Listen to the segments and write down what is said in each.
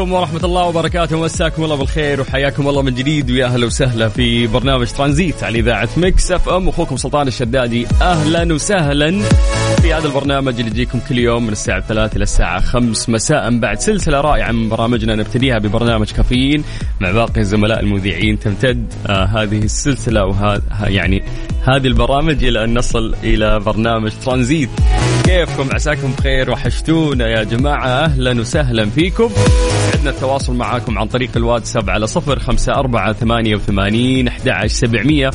عليكم ورحمة الله وبركاته. مساكم الله بالخير وحياكم الله من جديد. ويا أهلا وسهلا في برنامج ترانزيت على إذاعة ميكس أف أم. أخوكم سلطان الشدادي. أهلا وسهلا. في هذا البرنامج اللي يجيكم كل يوم من الساعة 3 إلى الساعة 5 مساء بعد سلسلة رائعة من برامجنا. نبتديها ببرنامج كافيين مع باقي الزملاء المذيعين. تمتد آه هذه السلسلة وهذا يعني هذه البرامج إلى أن نصل إلى برنامج ترانزيت. كيفكم؟ عساكم بخير؟ وحشتونا يا جماعة. أهلا وسهلا فيكم. سعدنا التواصل معاكم عن طريق الواتساب على صفر خمسة أربعة ثمانية وثمانين أحد سبعمية.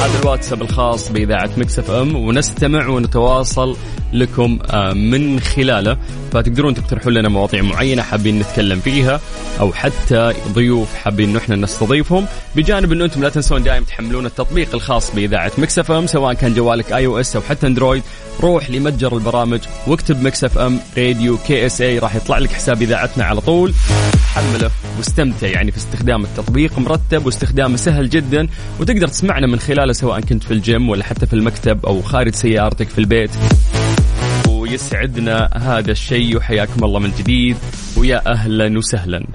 هذا الواتساب الخاص بإذاعة Mix FM. ونستمع ونتواصل لكم آه، من خلاله. فتقدرون تقترحوا لنا مواضيع معينة حابين نتكلم فيها أو حتى ضيوف حابين إحنا نستضيفهم. بجانب إنه أنتم لا تنسون دائما تحملون التطبيق الخاص بإذاعة Mix FM سواء كان جوالك iOS أو حتى Android. روح لمتجر البرامج واكتب Mix FM Radio KSA راح يطلع لك حساب إذاعتنا على طول. حمله واستمتع يعني في استخدام التطبيق مرتب واستخدامه سهل جدا. وتقدر تسمعنا من خلاله سواء كنت في الجيم ولا حتى في المكتب أو خارج سيارتك في البيت. ويسعدنا هذا الشيء. وحياكم الله من جديد. ويا أهلا وسهلا.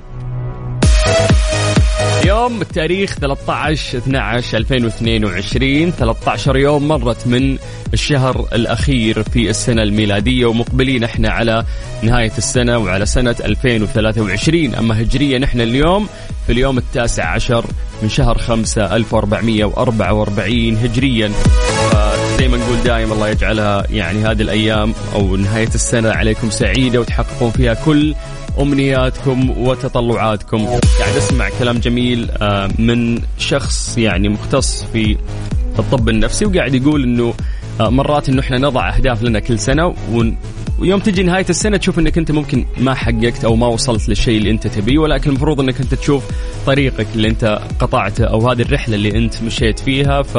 اليوم التاريخ 13 12 2022 13 يوم مرت من الشهر الأخير في السنة الميلادية. ومقبلين إحنا على نهاية السنة وعلى سنة 2023 أما هجريا إحنا اليوم في اليوم التاسع عشر من شهر 5 1444 هجريا. زي ما نقول دائما الله يجعلها يعني هذه الأيام أو نهاية السنة عليكم سعيدة وتحققون فيها كل أمنياتكم وتطلعاتكم. قاعد أسمع كلام جميل آه، من شخص يعني مختص في الطب النفسي وقاعد يقول إنه آه، مرات إنه إحنا نضع أهداف لنا كل سنة ون ويوم تجي نهاية السنة تشوف إنك أنت ممكن ما حققت أو ما وصلت للشيء اللي أنت تبيه ولكن المفروض إنك أنت تشوف طريقك اللي أنت قطعته أو هذه الرحلة اللي أنت مشيت فيها. ف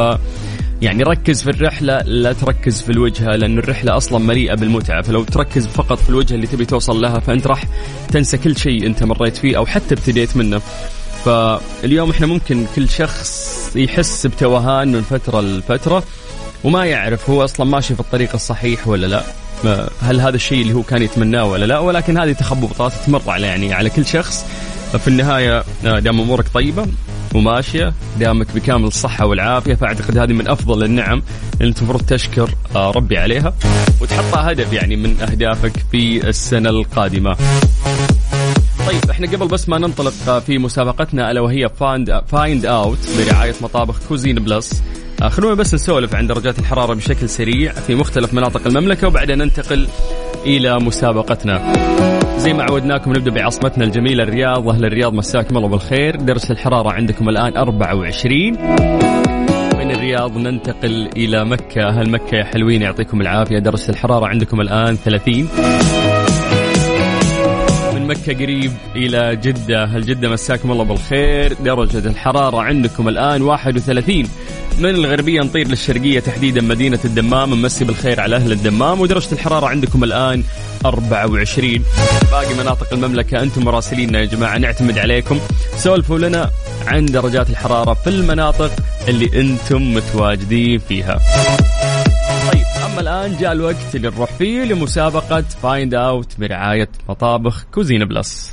يعني ركز في الرحلة لا تركز في الوجهة لأن الرحلة أصلا مليئة بالمتعة. فلو تركز فقط في الوجهة اللي تبي توصل لها فأنت راح تنسى كل شيء أنت مريت فيه أو حتى ابتديت منه. فاليوم إحنا ممكن كل شخص يحس بتوهان من فترة لفترة وما يعرف هو أصلا ماشي في الطريق الصحيح ولا لا. هل هذا الشيء اللي هو كان يتمناه ولا لا؟ ولكن هذه تخبطات تمر على يعني على كل شخص. في النهاية آه، دام أمورك طيبة وماشية. دامك بكامل الصحة والعافية فأعتقد هذه من أفضل النعم اللي أنت المفروض تشكر آه، ربي عليها. وتحطها هدف يعني من أهدافك في السنة القادمة. طيب إحنا قبل بس ما ننطلق آه، في مسابقتنا ألا وهي Find Find Out برعاية مطابخ Cuisine Plus آه، خلونا بس نسولف عن درجات الحرارة بشكل سريع في مختلف مناطق المملكة وبعدين ننتقل إلى مسابقتنا. زي ما عودناكم نبدأ بعاصمتنا الجميلة الرياض، أهل الرياض مساكم الله بالخير، درجه الحرارة عندكم الآن 24 من الرياض؟ ننتقل إلى مكة، أهل مكة يا حلوين يعطيكم العافية، درجه الحرارة عندكم الآن 30 من مكة قريب إلى جدة. هل جدة مساكم الله بالخير. درجة الحرارة عندكم الآن 31 من الغربية نطير للشرقية تحديدا مدينة الدمام. نمسي بالخير على أهل الدمام ودرجة الحرارة عندكم الآن 24 باقي مناطق المملكة أنتم مراسليننا يا جماعة نعتمد عليكم. سولفوا لنا عن درجات الحرارة في المناطق اللي أنتم متواجدين فيها. طيب أما الآن جاء الوقت اللي نروح فيه لمسابقة فايند أوت برعاية مطابخ Cuisine Plus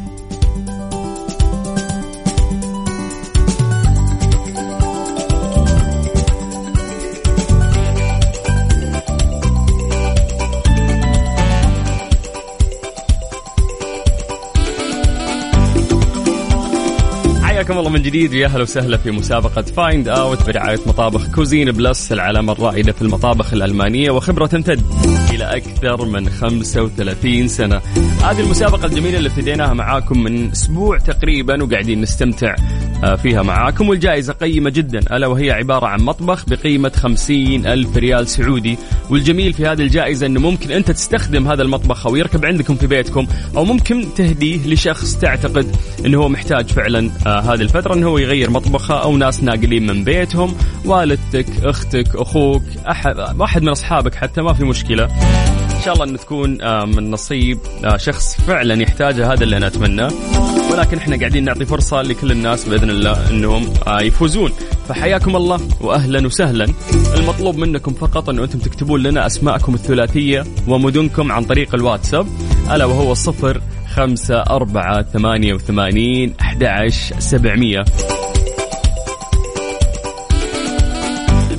حياكم الله من جديد. ويا أهلا وسهلا في مسابقة Find Out برعاية مطابخ Cuisine Plus العلامة الرائدة في المطابخ الألمانية وخبرة تمتد أكثر من 35 سنة. هذه المسابقة الجميلة اللي ابتديناها معاكم من أسبوع تقريبا وقاعدين نستمتع آه، فيها معاكم. والجائزة قيمة جدا ألا وهي عبارة عن مطبخ بقيمة 50 ألف ريال سعودي. والجميل في هذه الجائزة أنه ممكن أنت تستخدم هذا المطبخ أو يركب عندكم في بيتكم أو ممكن تهديه لشخص تعتقد أنه هو محتاج فعلا آه هذه الفترة أنه هو يغير مطبخه أو ناس ناقلين من بيتهم والدتك أختك أخوك أحد واحد من أصحابك حتى ما في مشكلة. إن شاء الله إن تكون آه، من نصيب آه، شخص فعلا يحتاجه هذا اللي أنا اتمناه ولكن إحنا قاعدين نعطي فرصة لكل الناس بإذن الله إنهم آه، يفوزون. فحياكم الله واهلا وسهلا. المطلوب منكم فقط انه أنتم تكتبون لنا أسماءكم الثلاثية ومدنكم عن طريق الواتساب ألا وهو صفر خمسة أربعة ثمانية وثمانين أحد عشر سبعمية.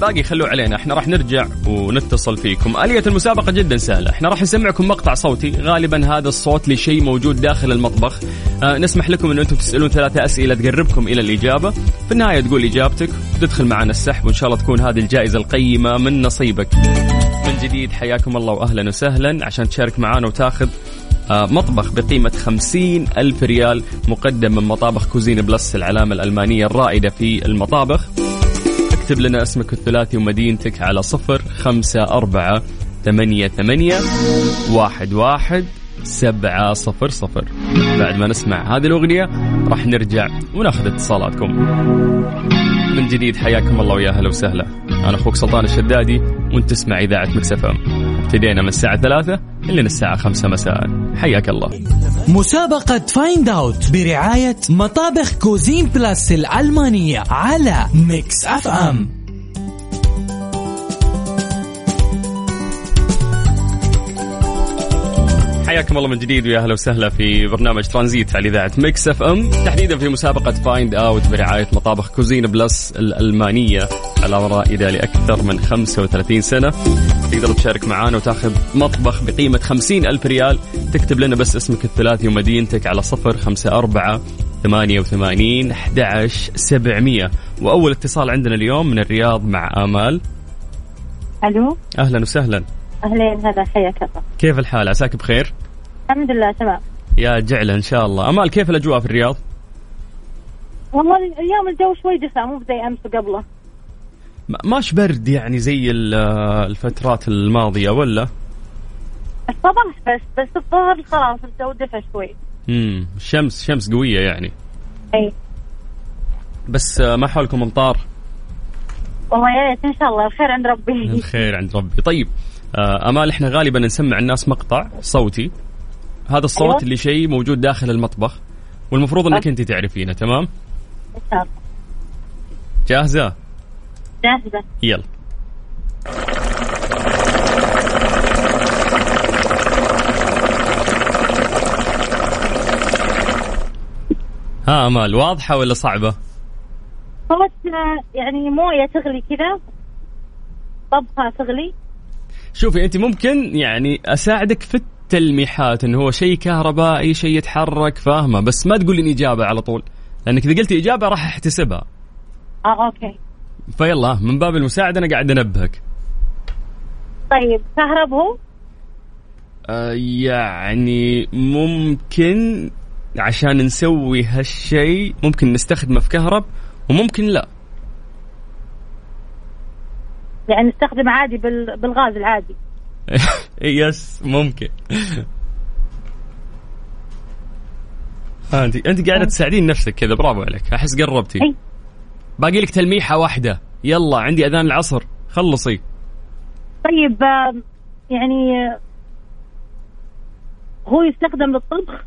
الباقي خلوه علينا. إحنا راح نرجع ونتصل فيكم. آلية المسابقة جدا سهلة. إحنا راح نسمعكم مقطع صوتي. غالبا هذا الصوت لشيء موجود داخل المطبخ. آه نسمح لكم إن أنتم تسألون ثلاثة أسئلة تقربكم إلى الإجابة. في النهاية تقول إجابتك تدخل معنا السحب وإن شاء الله تكون هذه الجائزة القيمة من نصيبك. من جديد حياكم الله واهلا وسهلا. عشان تشارك معنا وتاخذ آه، مطبخ بقيمة خمسين ألف ريال مقدم من مطابخ Cuisine Plus العلامة الألمانية الرائدة في المطابخ. اكتب لنا اسمك الثلاثي ومدينتك على صفر خمسة أربعة ثمانية ثمانية واحد واحد سبعة صفر صفر. بعد ما نسمع هذه الأغنية راح نرجع وناخذ اتصالاتكم. من جديد حياكم الله ويا هلا وسهلا. أنا أخوك سلطان الشدادي وأنت تسمع إذاعة Mix FM ابتدينا من الساعة ثلاثة إلى الساعة خمسة مساء. حياك الله. مسابقة Find Out برعاية مطابخ Cuisine Plus الألمانية على Mix FM. حياكم الله من جديد ويا أهلا وسهلا في برنامج ترانزيت على إذاعة Mix FM. تحديدا في مسابقة Find Out برعاية مطابخ Cuisine Plus الألمانية. على رائده لأكثر من 35 سنة. تقدر تشارك معانا وتاخذ مطبخ بقيمة 50 ألف ريال. تكتب لنا بس اسمك الثلاثي ومدينتك على صفر خمسة أربعة ثمانية وثمانين أحد عشر سبعمية. وأول اتصال عندنا اليوم من الرياض مع آمال. ألو؟ أهلا وسهلا. أهلين هذا حياك الله. كيف الحال؟ عساك بخير؟ الحمد لله تمام. يا جعلة إن شاء الله. أمال كيف الأجواء في الرياض؟ والله اليوم الجو شوي دفع مو زي أمس وقبله. ماش برد يعني زي ال- الفترات الماضية ولا؟ الصباح بس بس الظهر خلاص الجو دفع شوي. امم الشمس شمس قوية يعني. اي بس ما حولكم امطار؟ والله يا ريت إن شاء الله الخير عند ربي. الخير عند ربي. طيب آه، أمال إحنا غالبا نسمع الناس مقطع صوتي. هذا الصوت أيوة. اللي شيء موجود داخل المطبخ والمفروض إنك أنت تعرفينه تمام؟ إن شاء الله. جاهزة؟ جاهزة. يلا. ها أمال واضحة ولا صعبة؟ صوت يعني موية تغلي كذا طبخة تغلي. شوفي أنت ممكن يعني أساعدك في التلميحات إنه هو شيء كهربائي شيء يتحرك فاهمة؟ بس ما تقولين إجابة على طول لأنك إذا قلتي إجابة راح أحتسبها. آه أوكي. فيلا من باب المساعدة أنا قاعد أنبهك. طيب كهرب هو؟ آه يعني ممكن عشان نسوي هالشيء ممكن نستخدمه في كهرب وممكن لا. يعني نستخدم عادي بال... بالغاز العادي. يس ممكن. ها أنت أنت قاعدة تساعدين نفسك كذا برافو عليك. أحس قربتي. باقي لك تلميحة واحدة. يلا عندي أذان العصر. خلصي. طيب يعني آه، هو يستخدم للطبخ؟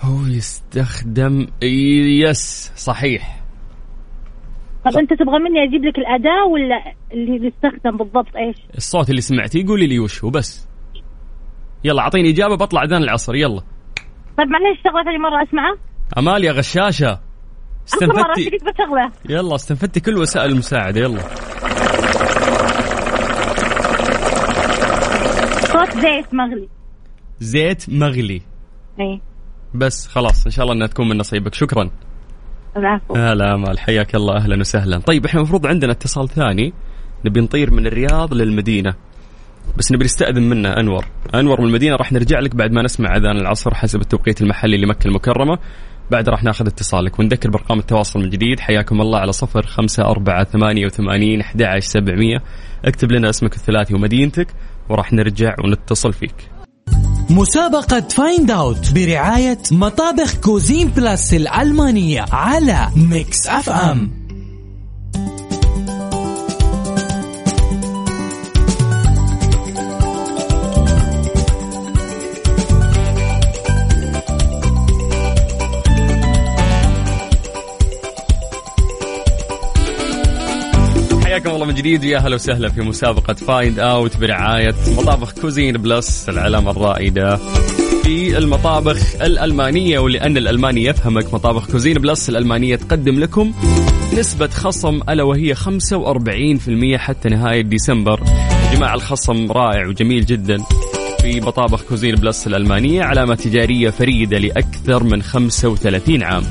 هو يستخدم يس صحيح. طب أنت تبغى مني أجيب لك الأداة ولا اللي يستخدم بالضبط إيش؟ الصوت اللي سمعتيه قولي لي وش هو بس. يلا أعطيني إجابة بطلع أذان العصر. يلا. طيب معليش شغلة ثاني مرة اسمعها أمال يا غشاشة. استنفدتي. بشغلة. يلا استنفدتي كل وسائل المساعدة. يلا. صوت زيت مغلي. زيت مغلي. اي بس خلاص إن شاء الله إنها تكون من نصيبك. شكرا. العفو. هلا امال حياك الله. أهلا وسهلا. طيب إحنا المفروض عندنا اتصال ثاني. نبي نطير من الرياض للمدينة. بس نبي نستأذن منه أنور. أنور من المدينة راح نرجع لك بعد ما نسمع أذان العصر حسب التوقيت المحلي لمكة المكرمة. بعد راح ناخذ اتصالك ونذكر بأرقام التواصل من جديد حياكم الله على صفر خمسة أربعة ثمانية وثمانين أحد عشر سبعمية. اكتب لنا اسمك الثلاثي ومدينتك وراح نرجع ونتصل فيك. مسابقة Find Out برعاية مطابخ Cuisine Plus الألمانية على Mix FM حياكم الله من جديد ويا أهلا وسهلا في مسابقة Find Out برعاية مطابخ Cuisine Plus العلامة الرائدة في المطابخ الألمانية ولأن الألماني يفهمك مطابخ Cuisine Plus الألمانية تقدم لكم نسبة خصم ألا وهي 45% حتى نهاية ديسمبر. جماعة الخصم رائع وجميل جدا في مطابخ Cuisine Plus الألمانية علامة تجارية فريدة لأكثر من 35 عام.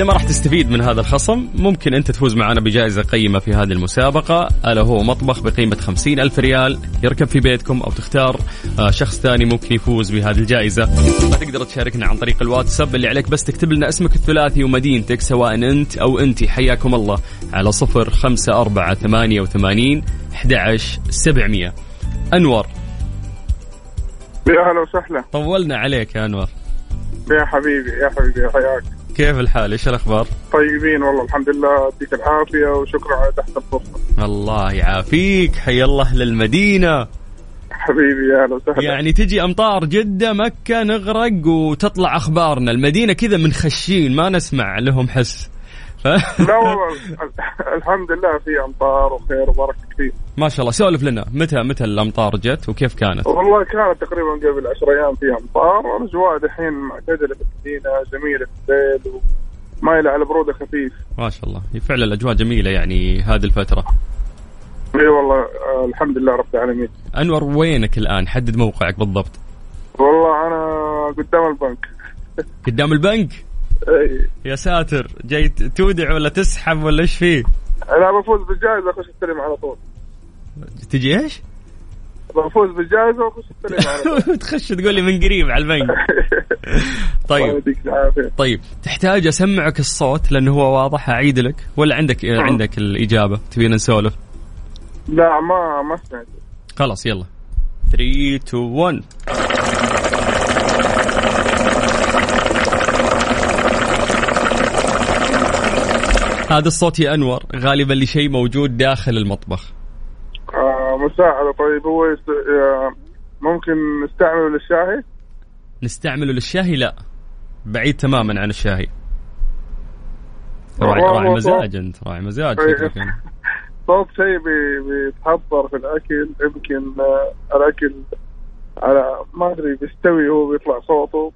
وإذا ما راح تستفيد من هذا الخصم ممكن أنت تفوز معنا بجائزة قيمة في هذه المسابقة. ألا هو مطبخ بقيمة خمسين ألف ريال يركب في بيتكم أو تختار آه، شخص ثاني ممكن يفوز بهذه الجائزة. فتقدر تشاركنا عن طريق الواتساب اللي عليك بس تكتب لنا اسمك الثلاثي ومدينتك سواء أنت أو أنت. حياكم الله. على صفر خمسة أربعة ثمانية وثمانين أحد عشر سبعمية. أنور. يا هلا وسهلا. طولنا عليك يا أنور. يا حبيبي يا حبيبي حياك. كيف الحال؟ إيش الأخبار؟ طيبين والله الحمد لله يديك العافية وشكرا على تحت الفرصه الله يعافيك حيا الله للمدينة. حبيبي يا هلا وسهلا. يعني تجي أمطار جدة مكة نغرق وتطلع أخبارنا. المدينة كذا منخشين ما نسمع لهم حس. لا والله الحمد لله في أمطار وخير وبركة كثير. ما شاء الله سولف لنا متى متى الأمطار جت وكيف كانت؟ والله كانت تقريبا قبل 10 أيام فيها أمطار والاجواء دحين معتدله في المدينة جميلة في الليل ومايله على برودة خفيف. ما شاء الله فعلا الأجواء جميلة يعني هذه الفترة. إي والله الحمد لله رب العالمين. أنور وينك الآن؟ حدد موقعك بالضبط. والله أنا قدام البنك. قدام البنك؟ يا ساتر جاي تودع ولا تسحب ولا إيش فيه؟ أنا بفوز بالجائزة اخش استلم على طول. تجي إيش؟ بفوز بالجائزة وأخش استلم على طول. تخش تقول لي من قريب على البنك. طيب. طيب تحتاج أسمعك الصوت لأنه هو واضح أعيد لك؟ ولا عندك عندك الإجابة تبينا نسولف؟ لا ما ما سمعت. خلاص يلا. 3 2 1 هذا الصوت يا أنور غالبا لشيء موجود داخل المطبخ. آه مساعدة طيب هو يست... آه ممكن نستعمله للشاهي؟ نستعمله للشاهي؟ لا. بعيد تماما عن الشاهي. راعي مزاج أنت راعي مزاج إيه. شكلك. صوت شيء بي... بيتحضر في الأكل يمكن آه الأكل على ما أدري بيستوي هو بيطلع صوته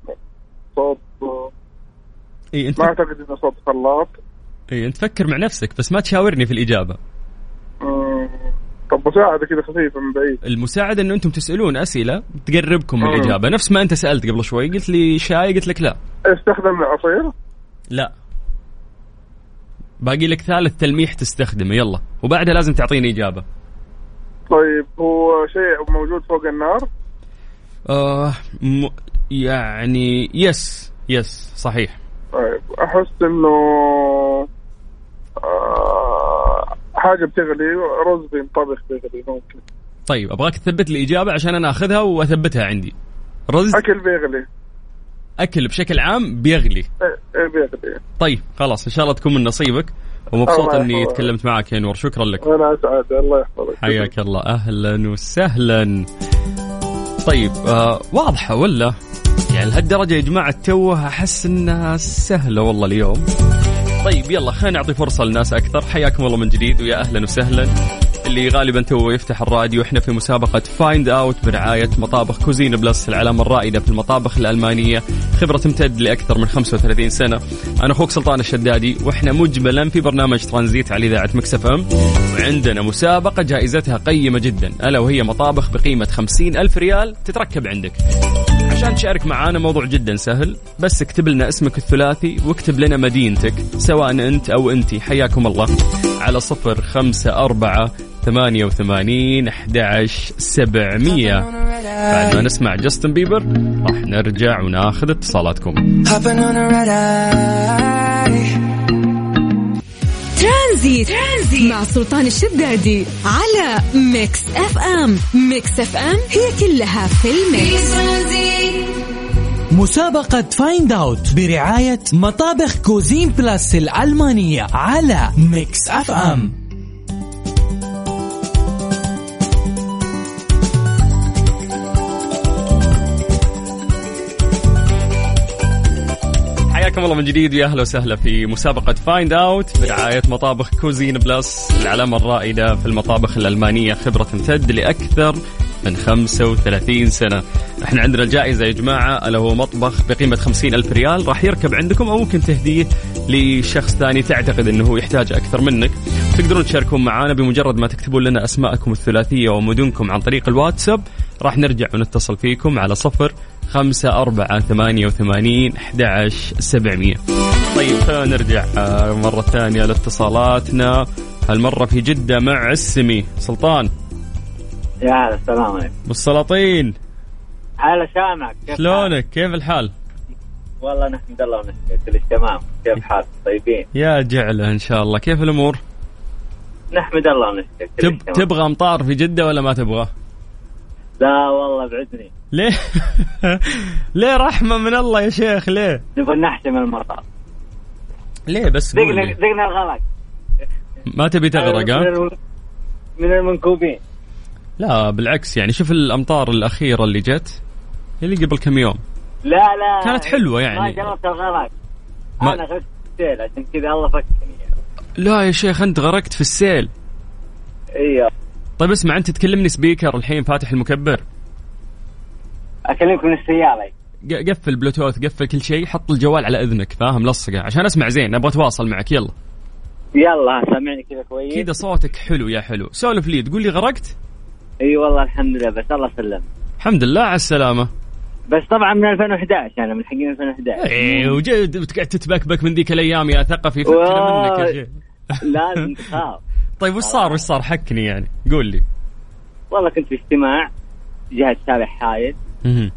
صوت آه اي أنت ما فك... أعتقد إنه صوت خلاط. اي أنت فكر مع نفسك بس ما تشاورني في الإجابة. طب مساعدة كذا خفيفة من بعيد. المساعدة إنه أنتم تسألون أسئلة تقربكم من. الإجابة. نفس ما أنت سألت قبل شوي قلت لي شاي قلت لك لا. استخدم العصير لا. باقي لك ثالث تلميح تستخدمه. يلا. وبعدها لازم تعطيني إجابة. طيب هو شيء موجود فوق النار؟ آه م... يعني يس يس صحيح. طيب أحس إنه آه حاجة بتغلي رز بينطبخ بيغلي ممكن. طيب أبغاك تثبت لي إجابة عشان أنا أخذها وأثبتها عندي. رز؟ أكل بيغلي. أكل بشكل عام بيغلي. إيه إيه بيغلي. طيب خلاص إن شاء الله تكون من نصيبك. ومبسوط إني. تكلمت معك يا نور. شكرا لك. وأنا أسعد. الله يحفظك. حياك الله. أهلا وسهلا. طيب آه واضحة ولا؟ يعني لهالدرجة يا جماعة توه أحس إنها سهلة والله اليوم. طيب يلا خلينا نعطي فرصة للناس أكثر. حياكم الله من جديد ويا أهلا وسهلا. اللي غالبا تو يفتح الراديو إحنا في مسابقة Find Out برعاية مطابخ Cuisine Plus العلامة الرائدة في المطابخ الألمانية. خبرة تمتد لأكثر من 35 سنة. أنا أخوك سلطان الشدادي وإحنا مجملا في برنامج ترانزيت على إذاعة Mix FM. وعندنا مسابقة جائزتها قيمة جدا ألا وهي مطابخ بقيمة 50 ألف ريال تتركب عندك. عشان تشارك معانا موضوع جدا سهل بس اكتب لنا اسمك الثلاثي واكتب لنا مدينتك سواء أنت أو انتي حياكم الله. على صفر خمسة أربعة ثمانية وثمانين أحد سبعمية. بعد ما نسمع جاستن بيبر راح نرجع وناخذ اتصالاتكم. Tranzit. Tranzit. مع سلطان الشدادي على Mix FM. Mix FM هي كلها في ال mix. مسابقة Find Out برعاية مطابخ Cuisine Plus الألمانية على Mix FM. حياكم الله من جديد ويا أهلا وسهلا في مسابقة Find Out برعاية مطابخ Cuisine Plus العلامة الرائدة في المطابخ الألمانية خبرة تمتد لأكثر من 35 سنة. إحنا عندنا الجائزة يا جماعة ألا هو مطبخ بقيمة 50 ألف ريال راح يركب عندكم أو ممكن تهديه لشخص ثاني تعتقد أنه يحتاج أكثر منك. تقدرون تشاركون معنا بمجرد ما تكتبون لنا أسماءكم الثلاثية ومدنكم عن طريق الواتساب. راح نرجع ونتصل فيكم على صفر خمسة أربعة ثمانية وثمانين أحد سبعمية. طيب خلينا نرجع آه، مرة ثانية لاتصالاتنا. هالمرة في جدة مع السمي. سلطان. يا هلا السلام عليكم. بالسلاطين هلا سامعك كيف؟ شلونك؟ كيف الحال؟ والله نحمد الله ونشكر كل تمام. كيف حالك؟ طيبين؟ يا جعلة إن شاء الله. كيف الأمور؟ نحمد الله ونشكر تب تمام. تبغى أمطار في جدة ولا ما تبغى؟ لا والله بعدني ليه؟ ليه رحمة من الله يا شيخ؟ ليه؟ نبغى نحتم المطر ليه بس دقنا. دقنا الغلق ما تبي تغرق من ها؟ من المنكوبين. لا بالعكس يعني. شوف الأمطار الأخيرة اللي جت. اللي قبل كم يوم. لا لا. كانت حلوة ما يعني جربت الغلق ما- أنا غرقت السيل عشان كذا الله فكني. لا يا شيخ أنت غرقت في السيل. إيوه. طيب اسمع أنت تكلمني speaker الحين فاتح المكبر. اكلمك من السياره قفل بلوتوث قفل كل شيء حط الجوال على إذنك فاهم؟ لصقه عشان أسمع زين أبغى أتواصل معك. يلا. يلا سامعني كذا كويس. كذا صوتك حلو يا حلو. سولف لي تقول لي غرقت؟ إي والله الحمد لله بس الله سلم الحمد لله على السلامة. بس طبعا من 2011 أنا من حقين 2011 إيه وجد تتبكبك من ذيك الأيام يا ثقفي فكنا. منك يا شيخ. لازم تخاف طيب وش صار؟ وش صار؟ حكني يعني. قول لي. والله كنت في اجتماع جهة شارع حايد. مهم.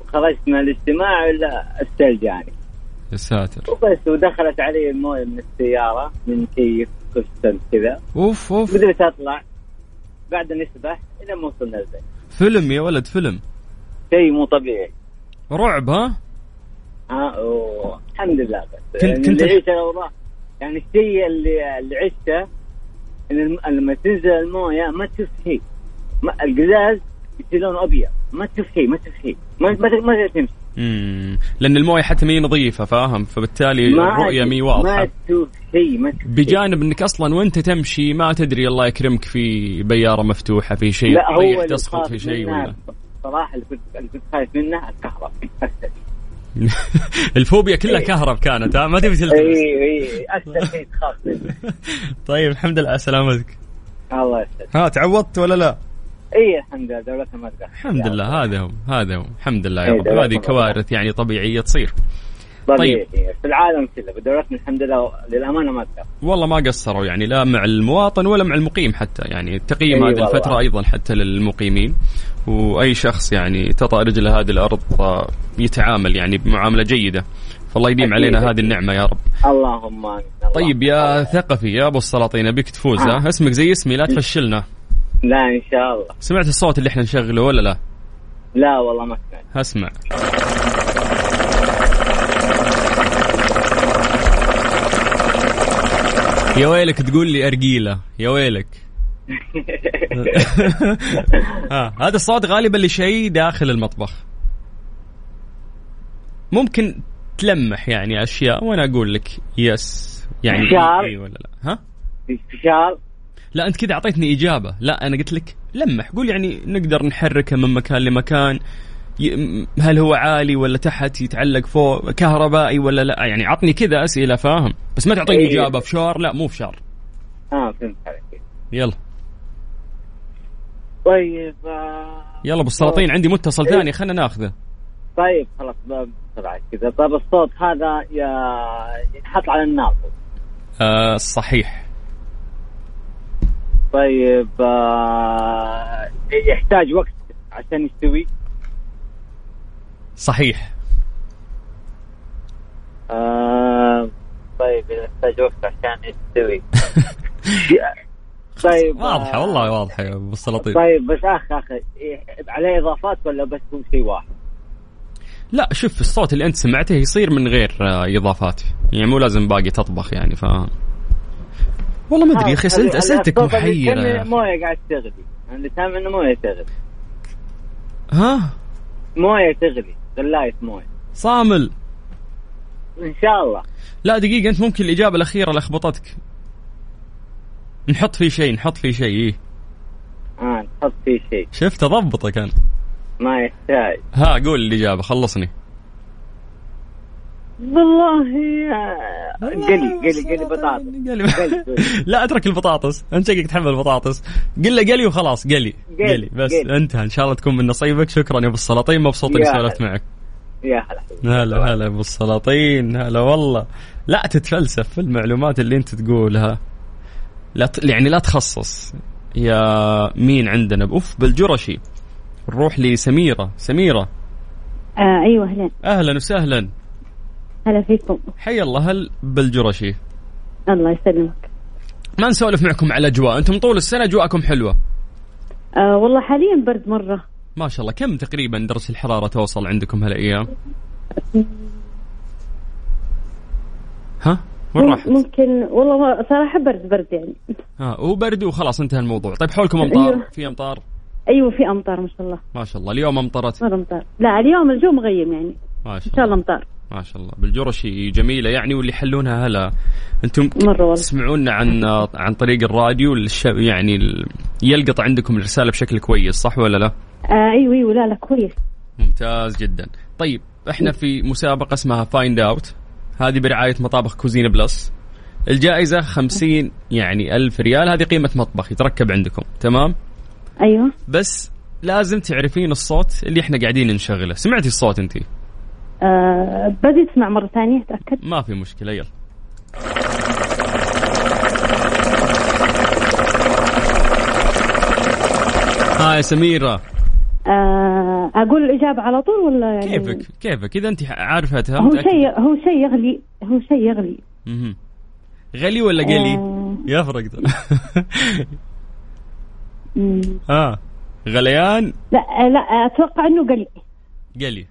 وخرجت من الاجتماع إلا السيل جاني يا ساتر. وبس ودخلت علي الموية من السيارة من كيف كستن كذا. أوف أوف. قدرت أطلع. بعد نسبح إلى ما وصلنا البيت. فيلم يا ولد فيلم. شيء مو طبيعي. رعب ها؟ ها و- الحمد لله. بس كنت- يعني كنت- اللي الاوضاع يعني الشيء اللي اللي عشته لما تنزل الموية ما تشوف شيء ما القزاز يصير لونه أبيض. ما تشوف شيء ما تشوف شيء ما ما ما تقدر تمشي. مم. لأن الموية حتى مي نظيفة فاهم؟ فبالتالي ما الرؤية مي ما واضحة. تشوف شيء ما تشوف شيء. بجانب إنك أصلا وأنت تمشي ما تدري الله يكرمك في بيارة مفتوحة في شيء لا هو تسقط في شيء ولا. صراحة اللي كنت خايف منه الكهرباء. الفوبيا كلها كهرب كانت ها؟ ما تبي تلتمس. اي اي أكثر شيء تخاف طيب الحمد لله على سلامتك الله يسعدك ها تعوضت ولا لا؟ اي الحمد لله دولتنا ما الحمد لله هذا هو هذا هو. الحمد لله يا إيه، رب. هذه كوارث يعني طبيعية تصير. طبيعي في العالم كله بدولتنا الحمد لله للأمانة ما تقصر والله ما قصروا يعني لا مع المواطن ولا مع المقيم حتى يعني. التقييم إي هذه والله. الفترة أيضا حتى للمقيمين. وأي شخص يعني تطأ رجل هذه الأرض آه، يتعامل يعني بمعاملة جيدة. فالله يديم. علينا هذه النعمة يا رب. اللهم آمين. طيب يا ثقفي يا أبو السلاطين أبيك تفوز ها؟ اسمك زي اسمي لا تفشلنا. لا إن شاء الله. سمعت الصوت اللي إحنا نشغله ولا لا؟ لا والله ما سمعت. اسمع. يا ويلك تقول لي أرجيلة. يا ويلك. آه. هذا الصوت غالبا لشيء داخل المطبخ. ممكن تلمح يعني أشياء وأنا أقول لك يس. يعني فشار. اي ولا لا؟ ها؟ فشار لا أنت كذا أعطيتني إجابة. لا أنا قلت لك لمح. قول يعني نقدر نحركه من مكان لمكان. هل هو عالي ولا تحت يتعلق فوق كهربائي ولا لا؟ يعني عطني كذا أسئلة فاهم؟ بس ما تعطيني إيه. إجابة فشار لا مو فشار آه فهمت عليك. يلا. طيب آه يلا بالسلاطين عندي متصل ثاني خلينا ناخذه. طيب خلاص بسرعة كذا. طيب الصوت هذا ينحط على النار آه صحيح. طيب آه يحتاج وقت عشان يستوي؟ صحيح. آه طيب يحتاج وقت عشان يستوي. طيب آه، واضحه والله واضحة يا أبو السلاطين. طيب بس أخ أخ إيه، عليه إضافات ولا بس هو شيء واحد؟ لا شوف الصوت اللي أنت سمعته يصير من غير آه، إضافات. يعني مو لازم باقي تطبخ يعني ف والله ما أدري يا أخي اسئلت اسئلتك اللي محيره. موية قاعد تغلي. أنا فاهم انه موية تغلي. ها؟ موية تغلي. غلايه مويه صامل. إن شاء الله. لا دقيقة أنت ممكن الإجابة الأخيرة لخبطتك نحط فيه شيء نحط فيه شيء إيه. آه تحط فيه شيء. شفت أضبطك أنا ما يحتاج. ها قول الإجابة خلصني. والله آه، قلي قلي قلي بطاطس. قلي. لا أترك البطاطس. أنت شكلك تحب البطاطس. قل له قلي وخلاص قلي قلي، بس. انتهى. إن شاء الله تكون من نصيبك. شكرا يا أبو السلاطين. مبسوط إني سولفت. معك. يا هلا. هلا هلا أبو السلاطين. هلا والله. لا تتفلسف في المعلومات اللي أنت تقولها. لا ت... يعني لا تخصص. يا مين عندنا؟ أوف بالجرشي. نروح لسميرة. سميرة. آه أيوه أهلا. أهلا وسهلا. هلا فيكم. حي الله هل بالجرشي؟ الله يسلمك. ما نسولف معكم على اجواء أنتم طول السنة أجواءكم حلوة. آه والله حاليا برد مرة. ما شاء الله كم تقريبا درجه الحرارة توصل عندكم هالأيام؟ ها؟ وين راحت؟ ممكن والله صراحة برد برد يعني. ها هو برد وخلاص انتهى الموضوع. طيب حولكم أمطار؟ أيوه. في أمطار؟ أيوه في أمطار ما شاء الله. ما شاء الله اليوم أمطرت؟ مره أمطار. لا اليوم الجو مغيم يعني. ما إن شاء شاء الله الله. أمطار. ما شاء الله. بالجرشي جميلة يعني واللي يحلونها هلا. أنتم والله. تسمعونا عن عن طريق الراديو. يعني. يلقط عندكم الرسالة بشكل كويس صح ولا لا؟ آه أيوه أيوه لا لا كويس. ممتاز جدا. طيب إحنا في مسابقة اسمها Find Out هذه برعاية مطابخ كوزينه بلس الجائزة خمسين يعني ألف ريال. هذه قيمة مطبخ يتركب عندكم تمام؟ أيوه. بس لازم تعرفين الصوت اللي إحنا قاعدين نشغله. سمعتي الصوت انت آه بدي اسمع مرة ثانية اتاكد ما في مشكلة يلا. ها يا سميرة. آه أقول الإجابة على طول ولا يعني؟ كيفك؟ كيفك؟ إذا أنت عارفتها هو. شيء هو شيء يغلي هو شيء يغلي. مهم. غلي ولا قلي؟ آه. يفرق ترى. مم. ها غليان؟ لا آه، لا أتوقع إنه قلي. قلي.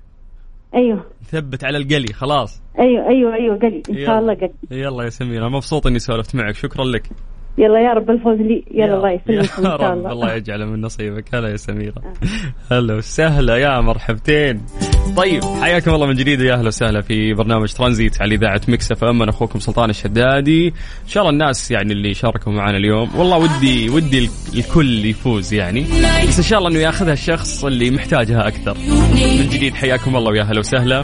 أيوه. ثبت على القلي خلاص. أيوه أيوه أيوه قلي. إن. شاء الله قلي. يلا يا سميرة مبسوط إني سولفت معك. شكرا لك. يلا يا رب الفوز لي. يلا الله يسلمكم يا ان شاء رب الله. الله يجعله من نصيبك. هلا يا سميرة. هلا وسهلا. يا مرحبتين. طيب حياكم الله من جديد. ويا أهلا وسهلا في برنامج ترانزيت على إذاعة Mix FM. أنا أخوكم سلطان الشدادي. إن شاء الله الناس يعني اللي شاركوا معنا اليوم والله ودي ودي ال- الكل يفوز يعني. بس إن شاء الله إنه ياخذها الشخص اللي محتاجها أكثر. من جديد حياكم الله ويا أهلا وسهلا.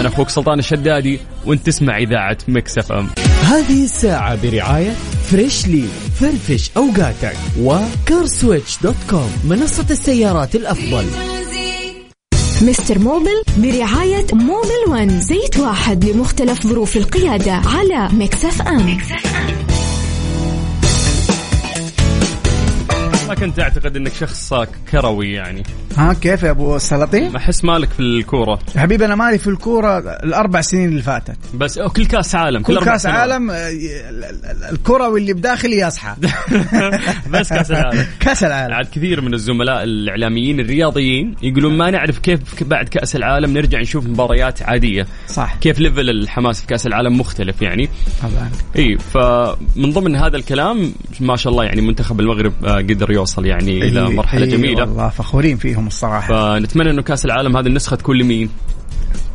أنا أخوك سلطان الشدادي وأنت تسمع إذاعة Mix FM. هذه الساعة برعاية Freshly فرفش أوقاتك. و CarSwitch dot com. منصة السيارات الأفضل. Mister Mobil برعاية Mobil One زيت واحد لمختلف ظروف القيادة على Mix FM. ما كنت أعتقد إنك شخص كروي يعني. ها كيف يا أبو السلاطين أحس مالك في الكورة. يا حبيبي أنا مالي في الكورة الأربع سنين اللي فاتت. بس أو كل كأس عالم كل أربع كأس سنوات. عالم ال- ال- الكروي اللي بداخلي يصحى. بس كأس العالم. كأس العالم. عاد كثير من الزملاء الإعلاميين الرياضيين يقولون ما نعرف كيف بعد كأس العالم نرجع نشوف مباريات عادية. صح. كيف ليفل الحماس في كأس العالم مختلف يعني. طبعا. إي فمن ضمن هذا الكلام ما شاء الله يعني منتخب المغرب آه، قدر يوصل يعني إلى إي- مرحلة إي جميلة. والله فخورين فيهم الصراحة. فنتمنى إنه كأس العالم هذه النسخة تكون لمين؟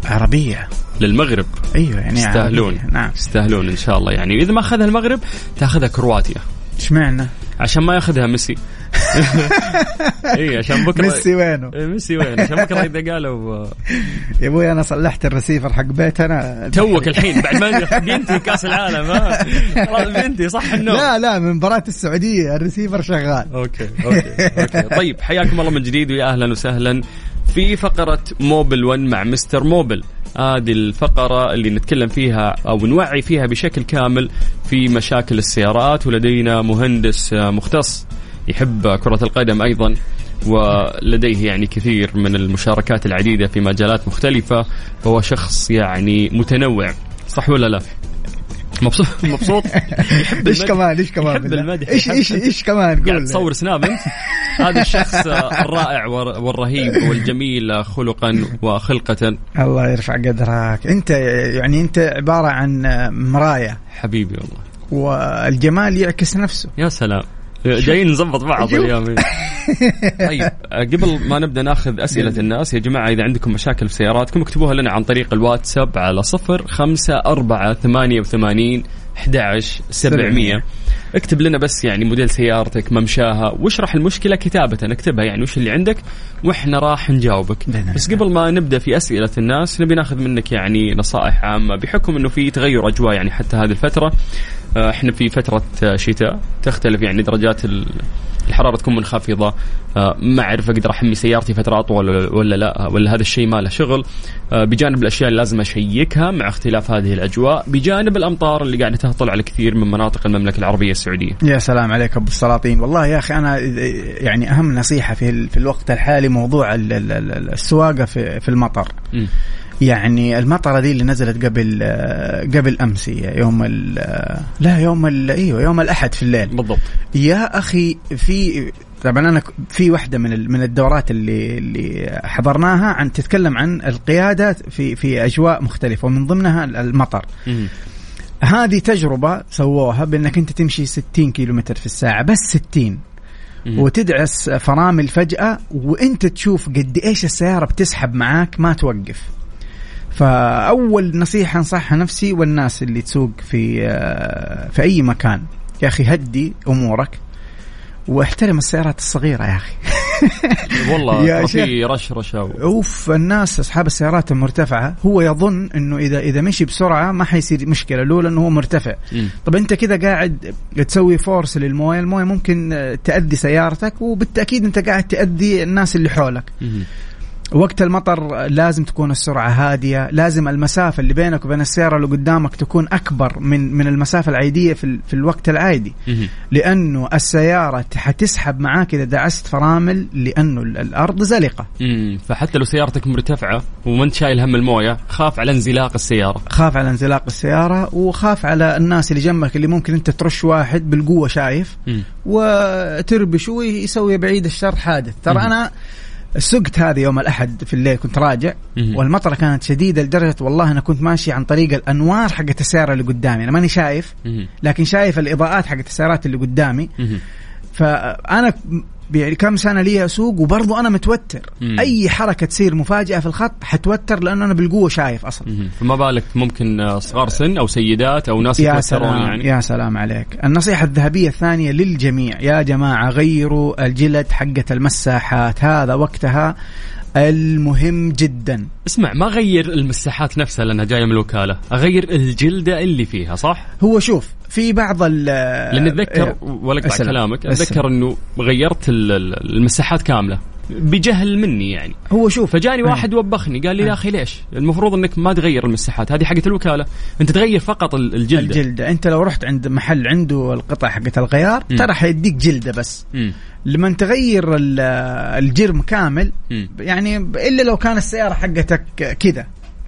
عربية. للمغرب. أيوه يعني يستاهلون. نعم. يستاهلون إن شاء الله يعني. إذا ما أخذها المغرب تأخذها كرواتيا. اشمعنى عشان ما يأخذها ميسي. اي عشان بكره ميسي وينه؟ إيه، ميسي وين عشان بكرة إذا قالوا آه، يا أبوي أنا صلحت الرسيفر حق بيتنا توك الحين بعد ما بينتهي كأس العالم ها؟ خلاص بينتهي صح النوم لا لا من مباراة السعودية الرسيفر شغال. أوكي أوكي okay. طيب حياكم الله من جديد ويا أهلا وسهلا. في فقرة Mobil 1 مع Mister Mobil. هذه الفقرة اللي نتكلم فيها أو نوعي فيها بشكل كامل في مشاكل السيارات ولدينا مهندس آه، مختص. يحب كرة القدم أيضا ولديه يعني كثير من المشاركات العديدة في مجالات مختلفة فهو شخص يعني متنوع. صح ولا لا؟ مبسوط؟ مبسوط. يحب إيش. كمان؟ إيش كمان؟ يحب؟ المدح إيش إيش إيش كمان؟ قاعد قول تصور سناب أنت؟ هذا الشخص الرائع والر- والرهيب والجميل خلقا وخلقة. الله يرفع قدرك. أنت يعني أنت عبارة عن مراية حبيبي والله. والجمال يعكس نفسه. يا سلام. جايين نظبط بعض. اليوم طيب آه، قبل ما نبدأ ناخذ أسئلة الناس يا جماعة إذا عندكم مشاكل في سياراتكم اكتبوها لنا عن طريق الواتساب على صفر خمسة أربعة ثمانية وثمانين 11 700 اكتب لنا بس يعني موديل سيارتك ممشاها واشرح المشكلة كتابة اكتبها يعني وش اللي عندك وإحنا راح نجاوبك. بس. قبل ما نبدأ في أسئلة الناس نبي ناخذ منك يعني نصائح عامة بحكم إنه في تغير أجواء يعني حتى هذه الفترة. إحنا في فترة آه، شتاء تختلف يعني درجات ال- الحرارة تكون منخفضة. آه، ما أعرف أقدر أحمي سيارتي فترة أطول ولا- لا ولا هذا الشيء ما له شغل. آه، بجانب الأشياء اللي لازم أشيكها مع اختلاف هذه الأجواء بجانب الأمطار اللي قاعدة تهطل على كثير من مناطق المملكة العربية السعودية. يا سلام عليك أبو السلاطين. والله يا أخي أنا يعني أهم نصيحة في ال- في الوقت الحالي موضوع ال- ال- ال- السواقة في في المطر. مم. يعني المطرة دي اللي نزلت قبل آه، قبل أمس يوم ال- آه، لا يوم ال- إيوه يوم الأحد في الليل. بالضبط. يا أخي في طبعا أنا في واحدة من من الدورات اللي اللي حضرناها عن تتكلم عن القيادة في في أجواء مختلفة ومن ضمنها المطر. مم. هذه تجربة سووها بأنك أنت تمشي 60 كيلومتر في الساعة بس 60 مم. وتدعس فرامل فجأة وأنت تشوف قد إيش السيارة بتسحب معاك ما توقف. فأول نصيحة أنصحها نفسي والناس اللي تسوق في آه، في أي مكان يا أخي هدي أمورك واحترم السيارات الصغيرة يا أخي والله يا. في رش رشاوي أوف الناس أصحاب السيارات المرتفعة هو يظن إنه إذا إذا مشي بسرعة ما حيصير مشكلة لولا إنه هو مرتفع مم. طب أنت كذا قاعد تسوي فورس للموية الموية ممكن تأذي سيارتك وبالتأكيد أنت قاعد تأذي الناس اللي حولك مم. وقت المطر لازم تكون السرعة هادية لازم المسافة اللي بينك وبين السيارة اللي قدامك تكون أكبر من من المسافة العادية في, ال- في الوقت العادي. لأنه السيارة حتسحب معاك إذا دعست فرامل لأنه ال- الأرض زلقة. فحتى لو سيارتك مرتفعة وما انت شايل هم الموية خاف على انزلاق السيارة خاف على انزلاق السيارة وخاف على الناس اللي جنبك اللي ممكن أنت ترش واحد بالقوة شايف. وتربش ويسوي بعيد الشر حادث ترى. أنا سقت هذه يوم الأحد في الليل كنت راجع. والمطرة كانت شديدة لدرجة والله أنا كنت ماشي عن طريق الأنوار حقت السيارة اللي قدامي أنا ماني شايف. لكن شايف الإضاءات حقت السيارات اللي قدامي. فأنا كم سنة لي أسوق وبرضه أنا متوتر. مم. أي حركة تصير مفاجأة في الخط حتوتر لأنه أنا بالقوة شايف أصلا. مم. فما بالك ممكن آه، صغار سن أو سيدات أو ناس يا يتوترون سلام يعني؟ يا سلام عليك. النصيحة الذهبية الثانية للجميع. يا جماعة غيروا الجلد حقة المساحات. هذا وقتها المهم جدا. اسمع ما غير المساحات نفسها لأنها جاية من الوكالة. أغير الجلدة اللي فيها صح؟ هو شوف في بعض ال لأن اتذكر ولا اقطع. كلامك. أتذكر إنه غيرت ال- ال- المساحات كاملة بجهل مني يعني هو شوف فجاني إيه. واحد وبخني قال لي يا أخي ليش المفروض إنك ما تغير المساحات هذه حقت الوكالة أنت تغير فقط ال- الجلدة الجلدة أنت لو رحت عند محل عنده القطع حقت الغيار. ترى حيديك جلدة بس مم. لما تغير ال- الجرم كامل مم. يعني إلا لو كان السيارة حقتك كذا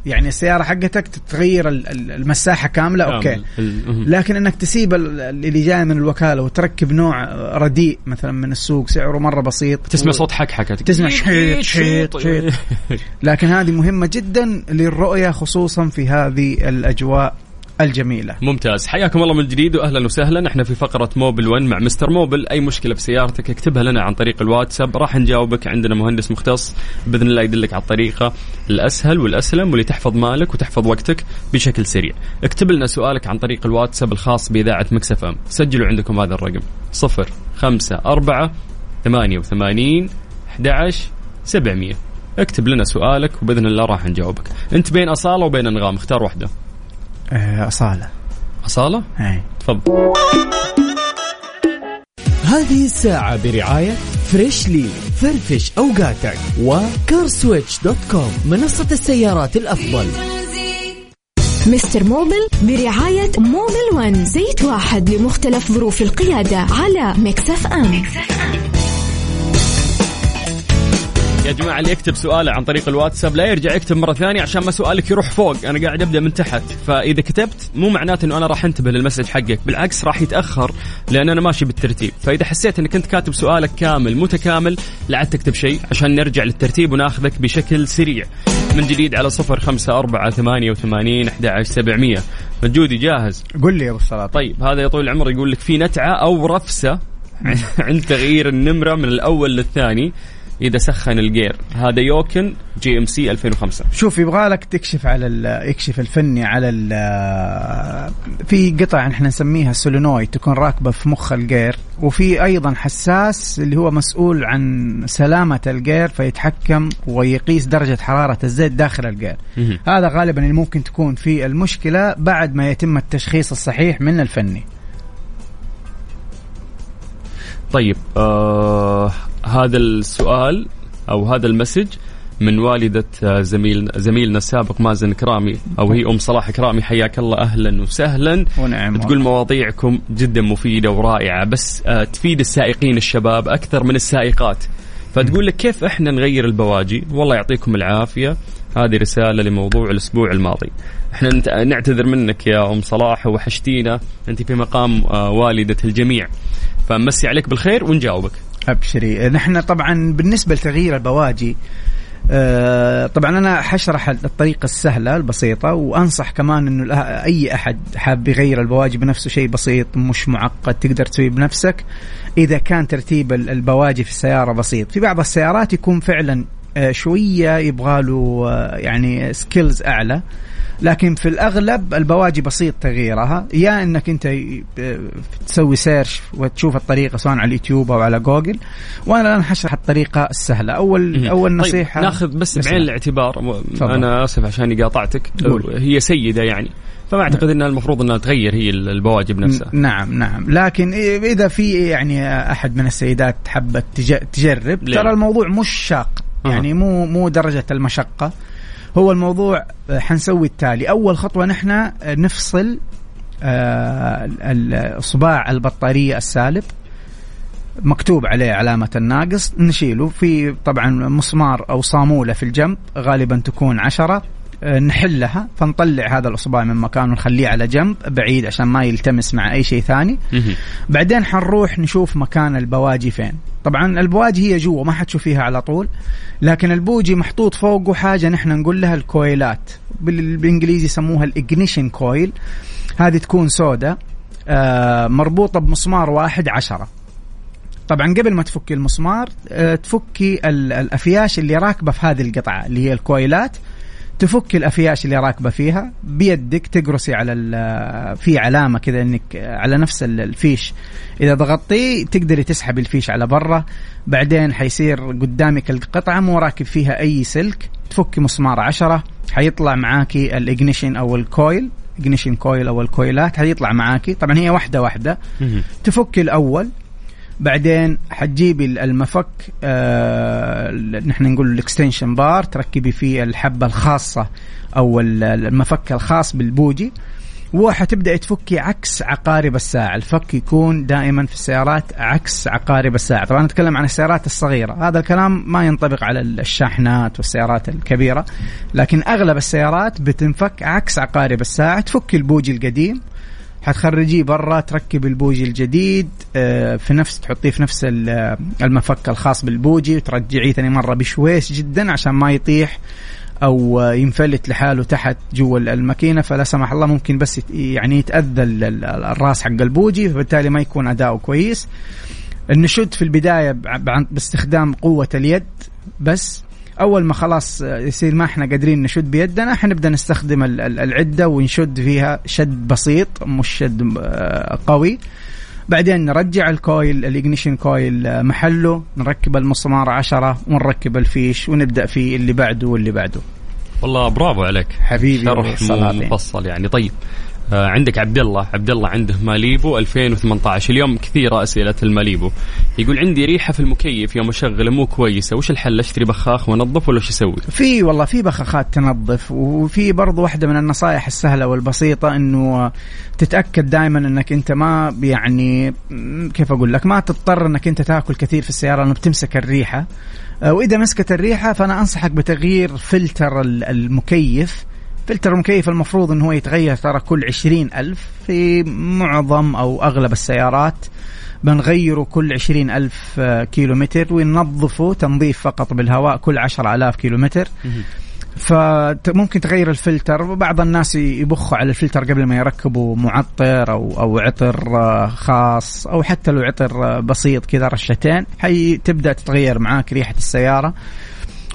يعني السيارة حقتك تتغير ال- ال- المساحة كاملة okay. لكن إنك تسيب ال- اللي جاي من الوكالة وتركب نوع رديء مثلا من السوق سعره مرة بسيط. تسمع صوت حكحكه تسمع شيط شيط. شيط. لكن هذه مهمة جدا للرؤية خصوصا في هذه الأجواء. الجميلة. ممتاز. حياكم الله من جديد واهلا وسهلا. إحنا في فقرة Mobil 1 مع Mister Mobil. أي مشكلة في سيارتك اكتبها لنا عن طريق الواتساب. راح نجاوبك. عندنا مهندس مختص بإذن الله يدلك على الطريقة الأسهل والأسلم واللي تحفظ مالك وتحفظ وقتك بشكل سريع. اكتب لنا سؤالك عن طريق الواتساب الخاص بإذاعة مكسف إم. سجلوا عندكم هذا الرقم. 0 5 4 88 11 700 اكتب لنا سؤالك وبإذن الله راح نجاوبك. أنت بين أصالة وبين أنغام. اختار واحدة. آه أصالة. أصالة؟ هاي. تفضل. هذه الساعة برعاية Freshly فرفش أوقاتك و CarSwitch dot com منصة السيارات الأفضل. Mister Mobil برعاية Mobil One زيت واحد لمختلف ظروف القيادة على Mix FM. يا جماعة اللي يكتب سؤاله عن طريق الواتساب لا يرجع يكتب مرة ثانية عشان ما سؤالك يروح فوق. أنا قاعد أبدأ من تحت. فإذا كتبت مو معناته أنه أنا راح أنتبه لل message حقك بالعكس راح يتأخر لأن أنا ماشي بالترتيب. فإذا حسيت أنك أنت كاتب سؤالك كامل متكامل لا عاد تكتب شيء عشان نرجع للترتيب وناخذك بشكل سريع. من جديد على صفر خمسة أربعة ثمانية وثمانين أحد عشر سبعمية. مجودي جاهز؟ قل لي يا أبو الصلاة. طيب هذا يا طويل العمر يقول لك في نتعة أو رفسة عند تغيير النمرة من الأول للثاني. إذا سخن الجير. هذا Yukon GMC 2005 شوف يبغى لك تكشف على يكشف الفني على ال- في قطع إحنا نسميها solenoid تكون راكبة في مخ الجير وفي أيضا حساس اللي هو مسؤول عن سلامة الجير فيتحكم ويقيس درجة حرارة الزيت داخل الجير. هذا غالبا اللي ممكن تكون في المشكلة بعد ما يتم التشخيص الصحيح من الفني. طيب آه هذا السؤال أو هذا ال message من والدة زميل زميلنا السابق مازن كرامي أو هي أم صلاح كرامي. حياك الله. أهلا وسهلا. ونعم تقول مواضيعكم جدا مفيدة ورائعة بس آه، تفيد السائقين الشباب أكثر من السائقات. فتقول لك كيف إحنا نغير البواجي؟ والله يعطيكم العافية. هذه رسالة لموضوع الأسبوع الماضي. إحنا نعتذر منك يا أم صلاح وحشتينا أنت في مقام آه، والدة الجميع. فمسي عليك بالخير ونجاوبك. أبشري. نحن طبعا بالنسبة لتغيير البواجي آه، طبعا أنا حشرح الطريقة السهلة البسيطة وأنصح كمان إنه أي أحد حاب يغير البواجي بنفسه شيء بسيط مش معقد تقدر تسويه بنفسك. إذا كان ترتيب ال- البواجي في السيارة بسيط في بعض السيارات يكون فعلا آه، شوية يبغى له آه، يعني skills أعلى لكن في الأغلب البواجي بسيط تغييرها يا إنك أنت ب- تسوي search وتشوف الطريقة سواء على اليوتيوب أو على جوجل وأنا الآن حشرح الطريقة السهلة أول مهم. أول طيب نصيحة ناخذ بس. بعين الاعتبار تفضل. أنا آسف عشان قاطعتك. هي سيدة يعني فما أعتقد إنها المفروض إنها تغير هي البواجي بنفسها ن- نعم نعم لكن إذا في يعني أحد من السيدات حبت تج- تجرب؟ ترى الموضوع مش شاق. يعني مو مو درجة المشقة. هو الموضوع آه، حنسوي التالي. أول خطوة نحن آه، نفصل آه، صباع البطارية السالب مكتوب عليه علامة الناقص نشيله. في طبعا مسمار أو صامولة في الجنب غالبا تكون عشرة. نحلها فنطلع هذا الإصبع من مكانه نخليه على جنب بعيد عشان ما يلتمس مع أي شيء ثاني. بعدين حنروح نشوف مكان البواجي فين. طبعا البواجي هي جوا ما حتشوفيها على طول لكن البوجي محطوط فوقه حاجة نحن نقول لها الكويلات. بال- بالإنجليزي يسموها ال ignition coil هذه تكون سوداء آه، مربوطة بمسمار واحد عشرة. طبعا قبل ما تفكي المسمار آه، تفكي ال- الأفياش اللي راكبة في هذه القطعة اللي هي الكويلات تفكي الأفياش اللي راكبة فيها بيدك تقرصي على ال- في علامة كذا إنك على نفس ال- الفيش. إذا ضغطتيه تقدري تسحبي الفيش على برا بعدين حيصير قدامك القطعة مو راكب فيها أي سلك تفكي مسمار عشرة حيطلع معاكي ال ignition أو ال coil ignition coil أو الكويلات حيطلع معاكي. طبعا هي واحدة واحدة. مهم. تفك الأول بعدين حتجيبي المفك آه نحن نقول ال extension bar تركبي فيه الحبة الخاصة أو ال- المفك الخاص بالبوجي وحتبدأ تفكي عكس عقارب الساعة. الفك يكون دائما في السيارات عكس عقارب الساعة. طبعا نتكلم عن السيارات الصغيرة. هذا الكلام ما ينطبق على الشاحنات والسيارات الكبيرة لكن أغلب السيارات بتنفك عكس عقارب الساعة تفكي البوجي القديم حتخرجيه برا تركب البوجي الجديد آه، في نفس تحطيه في نفس ال- المفك الخاص بالبوجي وترجعيه ثاني مرة بشويش جدا عشان ما يطيح أو ينفلت لحاله تحت جوا الماكينة. فلا سمح الله ممكن بس يعني يتأذى ال- ال- الراس حق البوجي فبالتالي ما يكون أداؤه كويس. النشد في البداية باستخدام قوة اليد بس أول ما خلاص يصير ما إحنا قادرين نشد بيدنا حنبدا نستخدم ال- ال- العدة ونشد فيها شد بسيط مش شد آه، قوي. بعدين نرجع ال coil ال ignition coil آه، محله نركب المسمار عشرة ونركب الفيش ونبدأ في اللي بعده واللي بعده. والله برافو عليك. حبيبي شرح. مفصل يعني. طيب عندك عبد الله عبد الله عنده ماليبو 2018 اليوم كثيرة أسئلة الماليبو. يقول عندي ريحة في المكيف يوم أشغله مو كويسة. وش الحل؟ أشتري بخاخ وأنظف ولا وش أسوي؟ في والله في بخاخات تنظف وفي برضو واحدة من النصائح السهلة والبسيطة إنه تتأكد دائما إنك أنت ما يعني كيف أقول لك؟ ما تضطر إنك أنت تأكل كثير في السيارة لأنه بتمسك الريحة. آه، وإذا مسكت الريحة فأنا أنصحك بتغيير فلتر ال- المكيف. فلتر المكيف المفروض إنه هو يتغير؟ ترى كل عشرين ألف في معظم أو أغلب السيارات بنغيره كل عشرين ألف آه، كيلو متر وننظفه تنظيف فقط بالهواء كل عشر ألاف كيلو متر فممكن تغير الفلتر. بعض الناس يبخوا على الفلتر قبل ما يركبوا معطر أو أو عطر آه، خاص أو حتى لو عطر آه، بسيط كذا رشتين حي تبدأ تتغير معاك ريحة السيارة.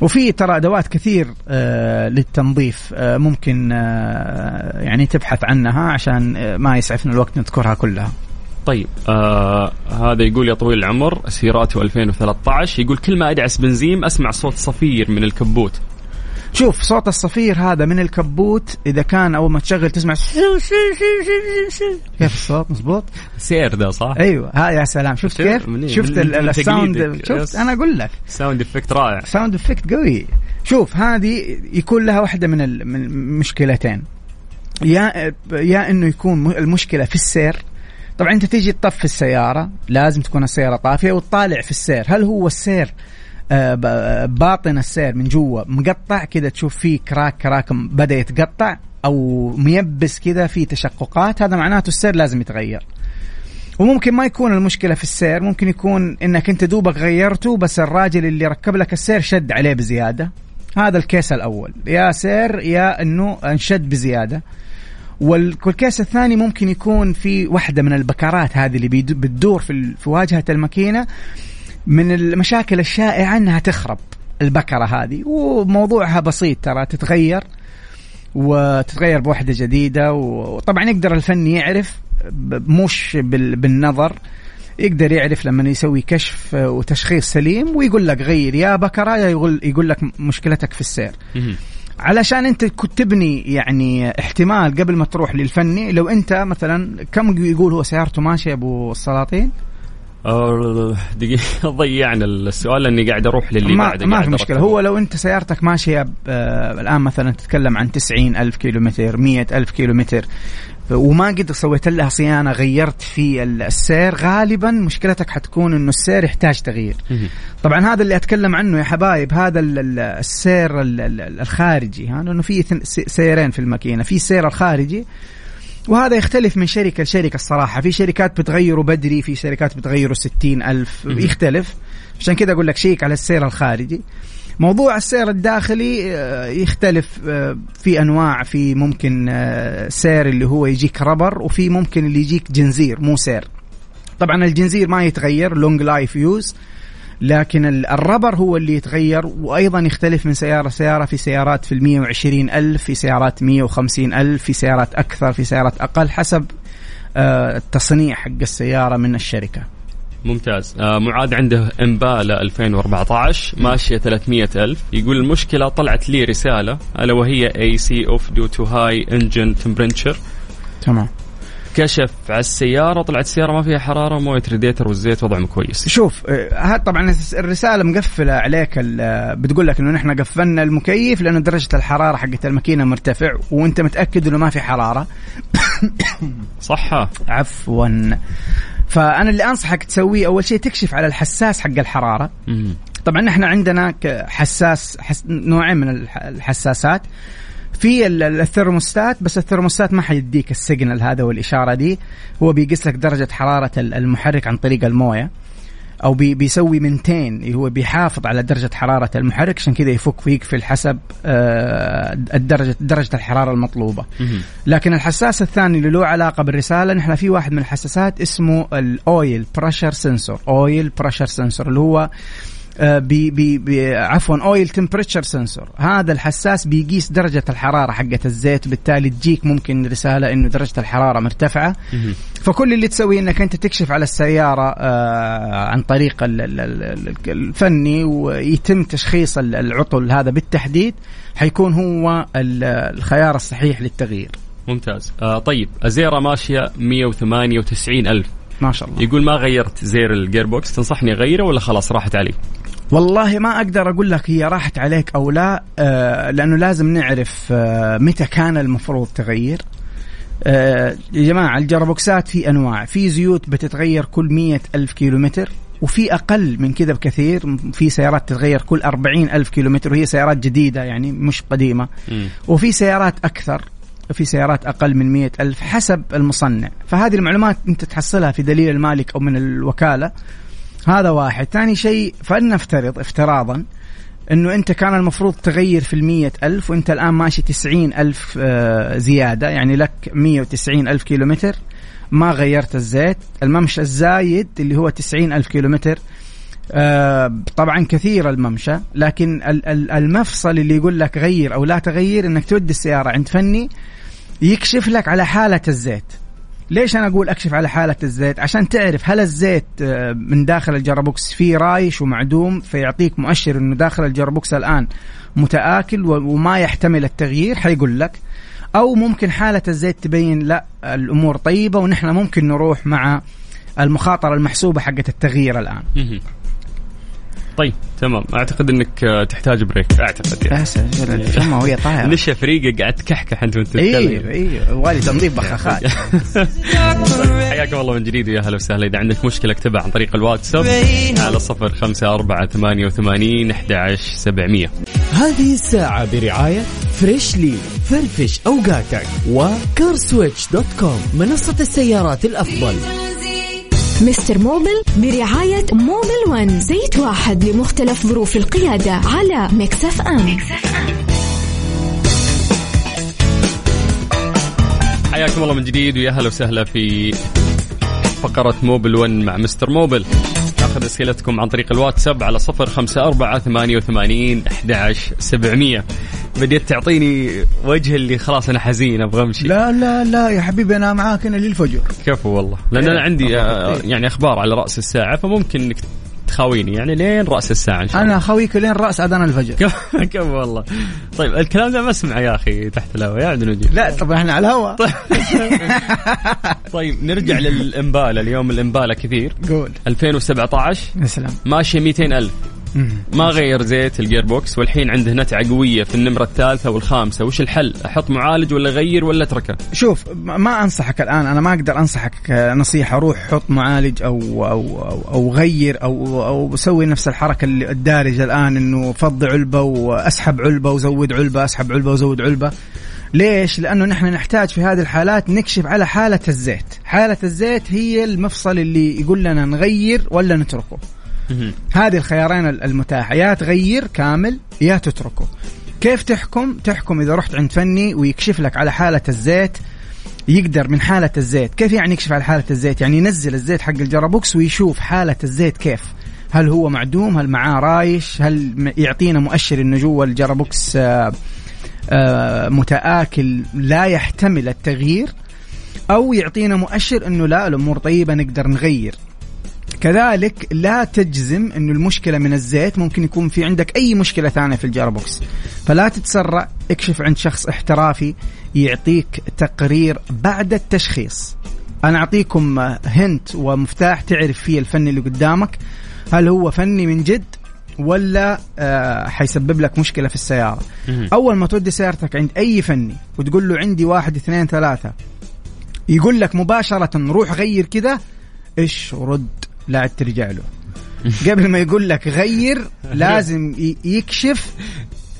وفي ترى أدوات كثير آه للتنظيف آه ممكن آه يعني تبحث عنها عشان ما يسعفنا الوقت نذكرها كلها. طيب آه هذا يقول يا طويل العمر سيراتو 2013 يقول كل ما أدعس بنزين أسمع صوت صفير من الكبوت. شوف صوت الصفير هذا من الكبوت إذا كان أول ما تشغل تسمع كيف الصوت؟ مزبوط سير ده صح؟ أيوه. ها يا سلام. شفت كيف؟ شفت ال sound. شفت. أنا أقول لك. sound effect رائع. sound effect قوي. شوف هذه يكون لها واحدة من ال- من المشكلتين يا يا إنه يكون المشكلة في السير. طبعا أنت تيجي تطفي السيارة لازم تكون السيارة طافية وتطالع في السير. هل هو السير باطن السير من جوا مقطع كذا تشوف فيه crack crack بدأ يتقطع أو ميبس كذا في تشققات هذا معناته السير لازم يتغير. وممكن ما يكون المشكلة في السير ممكن يكون إنك أنت دوبك غيرته بس الراجل اللي ركب لك السير شد عليه بزيادة. هذا الكيس الأول. يا سير يا إنه انشد بزيادة. وال- والكيس الثاني ممكن يكون في واحدة من البكرات هذه اللي بتدور في في واجهة الماكينة. من المشاكل الشائعة إنها تخرب البكرة هذه. وموضوعها بسيط ترى تتغير وتتغير بوحدة جديدة وطبعا يقدر الفني يعرف مش بال- بالنظر يقدر يعرف لما يسوي كشف وتشخيص سليم ويقول لك غير يا بكرة يا يقول يقول لك مشكلتك في السير. علشان أنت كنت تبني يعني احتمال قبل ما تروح للفني لو أنت مثلا كم يقول هو سيارته ماشية أبو السلاطين؟ دقيقة ضيعنا السؤال لأني قاعد أروح للي ما, بعده ما في أرتب. هو لو أنت سيارتك ماشية ب- آه، الآن مثلا تتكلم عن 90 ألف كيلو متر 100 ألف كيلو متر ف- وما قد سويت لها صيانة غيرت في ال- السير غالبا مشكلتك حتكون إنه السير يحتاج تغيير. طبعا هذا اللي أتكلم عنه يا حبايب هذا ال- ال- السير ال- ال- الخارجي ها لأنه في سيرين في الماكينة في السير الخارجي وهذا يختلف من شركة لشركة الصراحة. في شركات بتغيره بدري في شركات بتغيره ستين ألف. يختلف. عشان كذا أقول لك شيك على السير الخارجي. موضوع السير الداخلي آه، يختلف آه، في أنواع في ممكن آه، سير اللي هو يجيك rubber وفي ممكن اللي يجيك جنزير مو سير. طبعا الجنزير ما يتغير long life use لكن ال- ال rubber هو اللي يتغير وأيضا يختلف من سيارة سياره في سيارات في ال 120 ألف في سيارات 150 ألف في سيارات أكثر في سيارات أقل حسب آه، التصنيع حق السيارة من الشركة. ممتاز. آه معاذ عنده امبالا 2014 ماشية 300 ألف. يقول المشكلة طلعت لي رسالة ألا وهي AC off due to high engine temperature تمام. كشف على السيارة طلعت السيارة ما فيها حرارة مويه ريديتر والزيت وضعهم كويس. شوف آه، هذا طبعا الرسالة مقفلة عليك آه، بتقول لك إنه نحن قفلنا المكيف لأنه درجة الحرارة حقت الماكينة مرتفع وأنت متأكد إنه ما في حرارة. صح. عفوا. فأنا اللي أنصحك تسويه أول شيء تكشف على الحساس حق الحرارة. طبعا إحنا عندنا حساس حس نوعين من الح- الحساسات. في ال- ال- الثرموستات بس الثرموستات ما حيديك ال signal هذا والإشارة دي هو بيقيس لك درجة حرارة ال- المحرك عن طريق الموية أو بي بيسوي maintain هو بيحافظ على درجة حرارة المحرك عشان كذا يفك ويقفل حسب آه، الدرجه درجة الحرارة المطلوبة. لكن الحساس الثاني اللي له علاقة بالرسالة نحن في واحد من الحساسات اسمه ال oil pressure sensor oil pressure sensor اللي هو بي بي بي عفوا oil temperature sensor هذا الحساس بيقيس درجة الحرارة حقت الزيت بالتالي تجيك ممكن رسالة إنه درجة الحرارة مرتفعة. فكل اللي تسويه إنك أنت تكشف على السيارة آه، عن طريق ال- ال- ال- ال- الفني ويتم تشخيص ال- العطل هذا بالتحديد حيكون هو ال- الخيار الصحيح للتغيير. ممتاز. آه طيب ازيرا ماشية 198 ألف. ما شاء الله. يقول ما غيرت زيت ال gearbox تنصحني أغيره ولا خلاص راحت علي؟ والله ما أقدر أقول لك هي راحت عليك أو لا آه لأنه لازم نعرف آه متى كان المفروض تغير. آه يا جماعة الجربوكسات في أنواع. في زيوت بتتغير كل مية ألف كيلومتر وفي أقل من كذا بكثير. في سيارات تتغير كل أربعين ألف كيلومتر وهي سيارات جديدة يعني مش قديمة. وفي سيارات أكثر وفي سيارات أقل من مية ألف حسب المصنع. فهذه المعلومات أنت تحصلها في دليل المالك أو من الوكالة. هذا واحد. ثاني شيء فلنفترض افتراضا إنه أنت كان المفروض تغير في المية ألف وأنت الآن ماشي تسعين ألف آه، زيادة يعني لك مية وتسعين ألف كيلومتر. ما غيرت الزيت. الممشى الزايد اللي هو تسعين ألف كيلومتر آه، طبعا كثير الممشى لكن ال- ال- المفصل اللي يقول لك غير أو لا تغير إنك تودي السيارة عند فني يكشف لك على حالة الزيت. ليش أنا أقول أكشف على حالة الزيت؟ عشان تعرف هل الزيت آه، من داخل ال gearbox فيه رايش ومعدوم فيعطيك مؤشر إنه داخل ال gearbox الآن متآكل وما يحتمل التغيير حيقول لك. أو ممكن حالة الزيت تبين لا الأمور طيبة ونحن ممكن نروح مع المخاطرة المحسوبة حقت التغيير الآن. طيب. تمام. أعتقد إنك آه، تحتاج break أعتقد يعني. بس الفم وهي طايره نشا فريقه قاعد تكحكح أنت وأنت أيوه تتكلم أيوه والي تنظيف بخاخات. حياكم الله من جديد ويا هلا وسهلا. إذا عندك مشكلة اكتبها عن طريق الواتساب على صفر خمسة أربعة ثمانية وثمانين أحد عشر سبعمية. هذه الساعة برعاية فريشلي فرفش أوقاتك وكارسويتش dot com منصة السيارات الأفضل. مستر موبل برعاية موبل ون زيت واحد لمختلف ظروف القيادة على مكس أف أم. حياكم الله من جديد ويا هلا وسهلا في فقرة موبل 1 مع مستر موبل. ناخذ أسئلتكم عن طريق الواتساب على صفر خمسة أربعة ثمانية وثمانين أحد سبعمية. بديت تعطيني وجه اللي خلاص أنا حزين أبغى أمشي. لا لا لا يا حبيبي أنا معاك أنا للفجر كفو والله. لأن أنا إيه، عندي. آه،. يعني أخبار على رأس الساعة فممكن إنك تخاويني يعني لين رأس الساعة إن شاء الله. أنا خويك لين رأس أذان الفجر. كفو كفو والله. طيب الكلام ده ما اسمعه يا أخي تحت الهواء يا عبد المجيد لا طبعا إحنا على الهواء. طيب. نرجع للإمبالا اليوم الإمبالا كثير. قول. 2017 يا سلام. ماشية 200 ألف. ما غير زيت ال gearbox والحين عنده نتعة قوية في النمرة الثالثة والخامسة. وش الحل؟ أحط معالج ولا أغير ولا أتركه؟ شوف ما أنصحك الآن أنا ما أقدر أنصحك نصيحه روح حط معالج أو أو أو, أو غير أو أو سوي نفس الحركة اللي الدارجه الآن إنه فض علبة وأسحب علبة وزود علبة أسحب علبة وزود علبة. ليش؟ لأنه نحن نحتاج في هذه الحالات نكشف على حالة الزيت، حالة الزيت هي المفصل اللي يقول لنا نغير ولا نتركه. هذه الخيارين المتاحة. يا تغير كامل يا تتركه. كيف تحكم؟ تحكم إذا رحت عند فني ويكشف لك على حالة الزيت يقدر من حالة الزيت. كيف يعني يكشف على حالة الزيت؟ يعني ينزل الزيت حق ال gearbox ويشوف حالة الزيت كيف. هل هو معدوم؟ هل معاه رايش؟ هل يعطينا مؤشر إنه جوا ال gearbox آه، آه، متآكل لا يحتمل التغيير أو يعطينا مؤشر إنه لا الأمور طيبة نقدر نغير. كذلك لا تجزم إنه المشكلة من الزيت ممكن يكون في عندك أي مشكلة ثانية في الجربوكس فلا تتسرع اكشف عند شخص احترافي يعطيك تقرير بعد التشخيص. أنا أعطيكم هنت ومفتاح تعرف فيه الفني اللي قدامك هل هو فني من جد ولا آه حيسبب لك مشكلة في السيارة. أول ما تودي سيارتك عند أي فني وتقول له عندي واحد اثنين ثلاثة يقول لك مباشرة روح غير كذا إيش رد؟ لا عاد ترجع له. قبل ما يقول لك غير لازم يكشف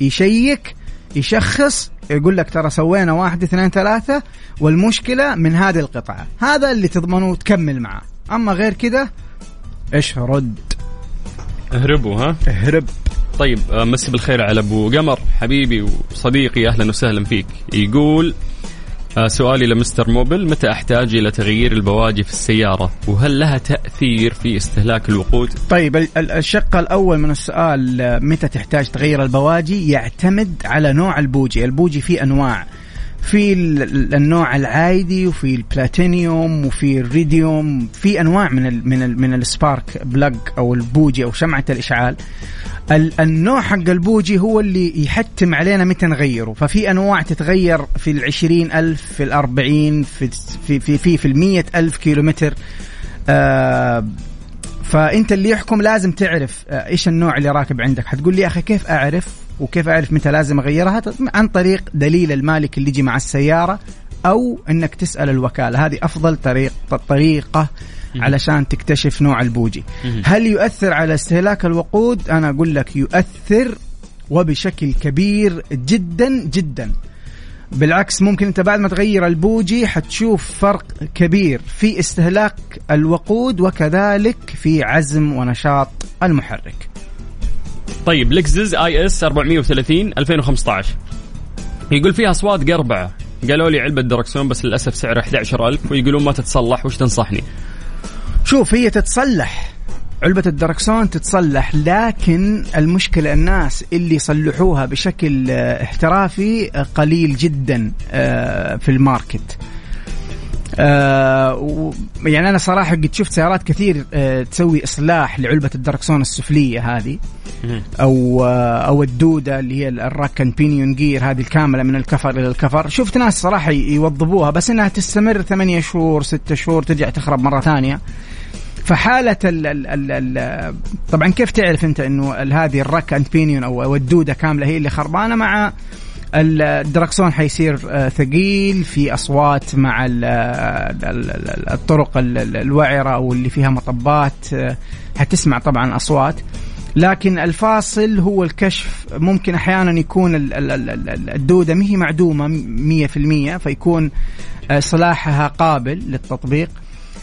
يشيك يشخص يقول لك ترى سوينا واحد اثنين ثلاثة والمشكلة من هذه القطعة. هذا اللي تضمنه وتكمل معاه أما غير كذا إيش رد اهربوا ها؟ اهرب. طيب آه، مسي بالخير على أبو قمر. حبيبي وصديقي أهلا وسهلا فيك. يقول سؤالي لمستر موبل متى أحتاج إلى تغيير البواجي في السيارة؟ وهل لها تأثير في استهلاك الوقود؟ طيب ال- ال- الشق الأول من السؤال آه، متى تحتاج تغير البواجي؟ يعتمد على نوع البوجي. البوجي فيه أنواع. في ال- ال- النوع العادي وفي البلاتينيوم وفي ال iridium في أنواع من ال من ال من ال spark plug أو البوجي أو شمعة الإشعال. ال- النوع حق البوجي هو اللي يحتم علينا متى نغيره. ففي أنواع تتغير في العشرين ألف في الأربعين في في في في, في المية ألف كيلومتر. آه فأنت اللي يحكم لازم تعرف آه، إيش النوع اللي راكب عندك. حتقول لي أخي كيف أعرف وكيف أعرف متى لازم أغيرها؟ عن طريق دليل المالك اللي يجي مع السيارة أو إنك تسأل الوكالة. هذه أفضل طريق طريقة علشان تكتشف نوع البوجي. هل يؤثر على استهلاك الوقود؟ أنا أقول لك يؤثر وبشكل كبير جدا جدا. بالعكس ممكن أنت بعد ما تغير البوجي حتشوف فرق كبير في استهلاك الوقود وكذلك في عزم ونشاط المحرك. طيب لكزس ES 430 2015 يقول فيها أصوات قربعة. قالوا لي علبة دركسون بس للأسف سعرها 11000 ويقولون ما تتصلح وش تنصحني؟ شوف هي تتصلح. علبة الدركسون تتصلح لكن المشكلة الناس اللي يصلحوها بشكل آه، احترافي آه، قليل جدا آه، في ال market. آه يعني أنا صراحة قد شفت سيارات كثير آه تسوي إصلاح لعلبة الدركسون السفلية هذه أو آه أو الدودة اللي هي ال rack and pinion gear هذه الكاملة من الكفر إلى الكفر. شفت ناس صراحة يوظبوها بس إنها تستمر ثمانية شهور ستة شهور ترجع تخرب مرة ثانية. فحالة ال ال ال ال طبعا كيف تعرف أنت إنه هذه الراك اند بينيون أو أو الدودة كاملة هي اللي خربانة مع الدركسون حيصير آه، ثقيل في أصوات مع ال الطرق ال- ال- الوعرة أو اللي فيها مطبات آه، حتسمع طبعا أصوات. لكن الفاصل هو الكشف. ممكن أحيانا يكون ال- ال- ال- ال- الدودة ما هي معدومة 100% فيكون آه، صلاحها قابل للتطبيق.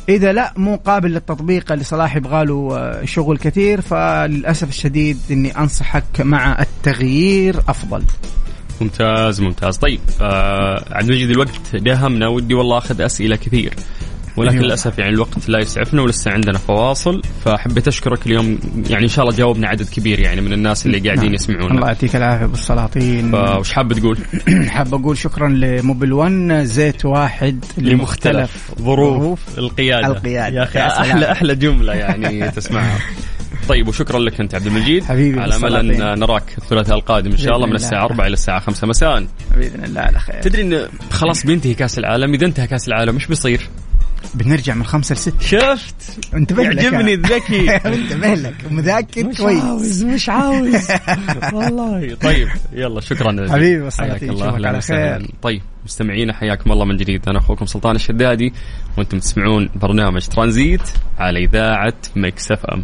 إذا لا مو قابل للتطبيق اللي صلاح يبغى له آه، شغل كثير. فللأسف الشديد إني أنصحك مع التغيير أفضل. ممتاز ممتاز طيب آه عبد المجيد الوقت داهمنا ودي والله أخذ أسئلة كثير ولكن أيوة. للأسف يعني الوقت لا يسعفنا ولسه عندنا فواصل فحبيت أشكرك اليوم يعني إن شاء الله جاوبنا عدد كبير يعني من الناس اللي قاعدين نعم. يسمعونا الله يعطيك العافية بالسلاطين فوش حاب تقول؟ حاب أقول شكرا لموبل 1 زيت واحد لمختلف ظروف القيادة القيادة. يا أخي. أحلى أحلى جملة يعني تسمعها طيب وشكرا لك أنت عبد المجيد. حبيبي على أمل أن. نراك الثلاثاء القادم إن شاء الله من الساعة الله. 4 إلى الساعة 5 مساء. بإذن الله على خير. تدري إن خلاص بينتهي كأس العالم؟ إذا انتهى كأس العالم إيش بيصير؟ بنرجع من خمسة لستة. شفت؟ انتبه لك. يعجبني الذكي. انتبه لك. مذاكر مش كويس. عاوز مش عاوز. والله. طيب يلا شكرا حبيبي بس حياك الله أهلا على وسهلا. خير. طيب مستمعينا حياكم الله من جديد. أنا أخوكم سلطان الشدادي وأنتم تسمعون برنامج ترانزيت على إذاعة Mix FM.